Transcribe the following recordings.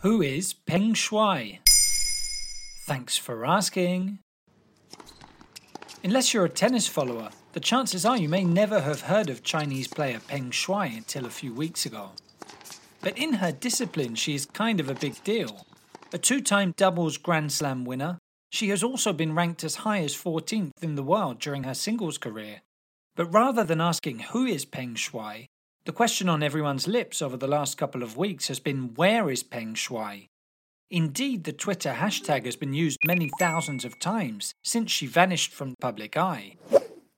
Who is Peng Shuai? Thanks for asking. Unless you're a tennis follower, the chances are you may never have heard of Chinese player Peng Shuai until a few weeks ago. But in her discipline, she is kind of a big deal. A two time doubles Grand Slam winner, she has also been ranked as high as 14th in the world during her singles career. But rather than asking who is Peng Shuai, the question on everyone's lips over the last couple of weeks has been where is Peng Shuai? Indeed, the Twitter hashtag has been used many thousands of times since she vanished from public eye.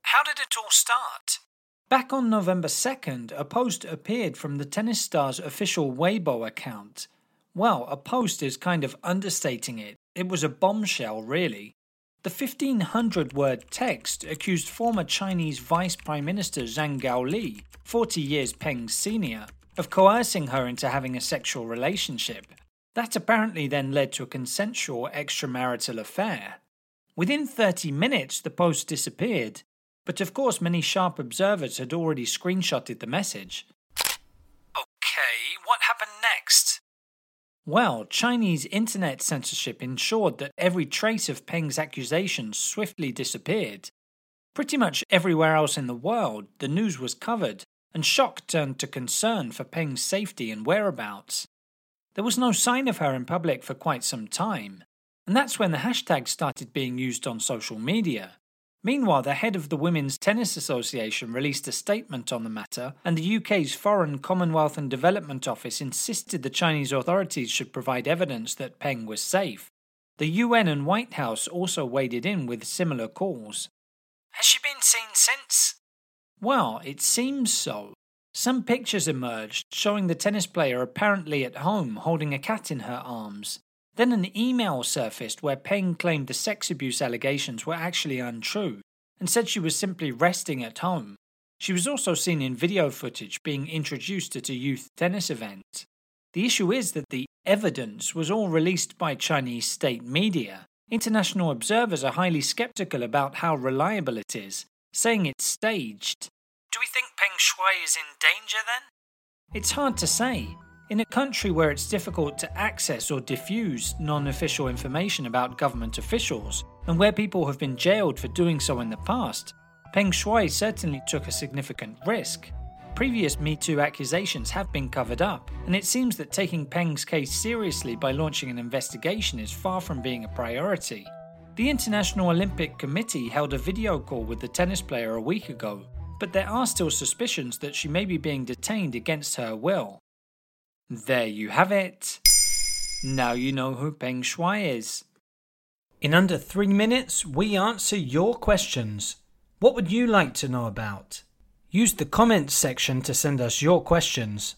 How did it all start? Back on November 2nd, a post appeared from the tennis star's official Weibo account. Well, a post is kind of understating it. It was a bombshell, really. The 1500 word text accused former Chinese Vice Prime Minister Zhang Gaoli, 40 years Peng's senior, of coercing her into having a sexual relationship. That apparently then led to a consensual extramarital affair. Within 30 minutes, the post disappeared, but of course, many sharp observers had already screenshotted the message. Well, Chinese internet censorship ensured that every trace of Peng's accusations swiftly disappeared. Pretty much everywhere else in the world, the news was covered, and shock turned to concern for Peng's safety and whereabouts. There was no sign of her in public for quite some time, and that's when the hashtag started being used on social media. Meanwhile, the head of the Women's Tennis Association released a statement on the matter, and the UK's Foreign, Commonwealth and Development Office insisted the Chinese authorities should provide evidence that Peng was safe. The UN and White House also waded in with similar calls. Has she been seen since? Well, it seems so. Some pictures emerged showing the tennis player apparently at home holding a cat in her arms. Then an email surfaced where Peng claimed the sex abuse allegations were actually untrue and said she was simply resting at home. She was also seen in video footage being introduced at a youth tennis event. The issue is that the evidence was all released by Chinese state media. International observers are highly skeptical about how reliable it is, saying it's staged. Do we think Peng Shuai is in danger then? It's hard to say. In a country where it's difficult to access or diffuse non official information about government officials, and where people have been jailed for doing so in the past, Peng Shuai certainly took a significant risk. Previous Me Too accusations have been covered up, and it seems that taking Peng's case seriously by launching an investigation is far from being a priority. The International Olympic Committee held a video call with the tennis player a week ago, but there are still suspicions that she may be being detained against her will. There you have it. Now you know who Peng Shuai is. In under three minutes, we answer your questions. What would you like to know about? Use the comments section to send us your questions.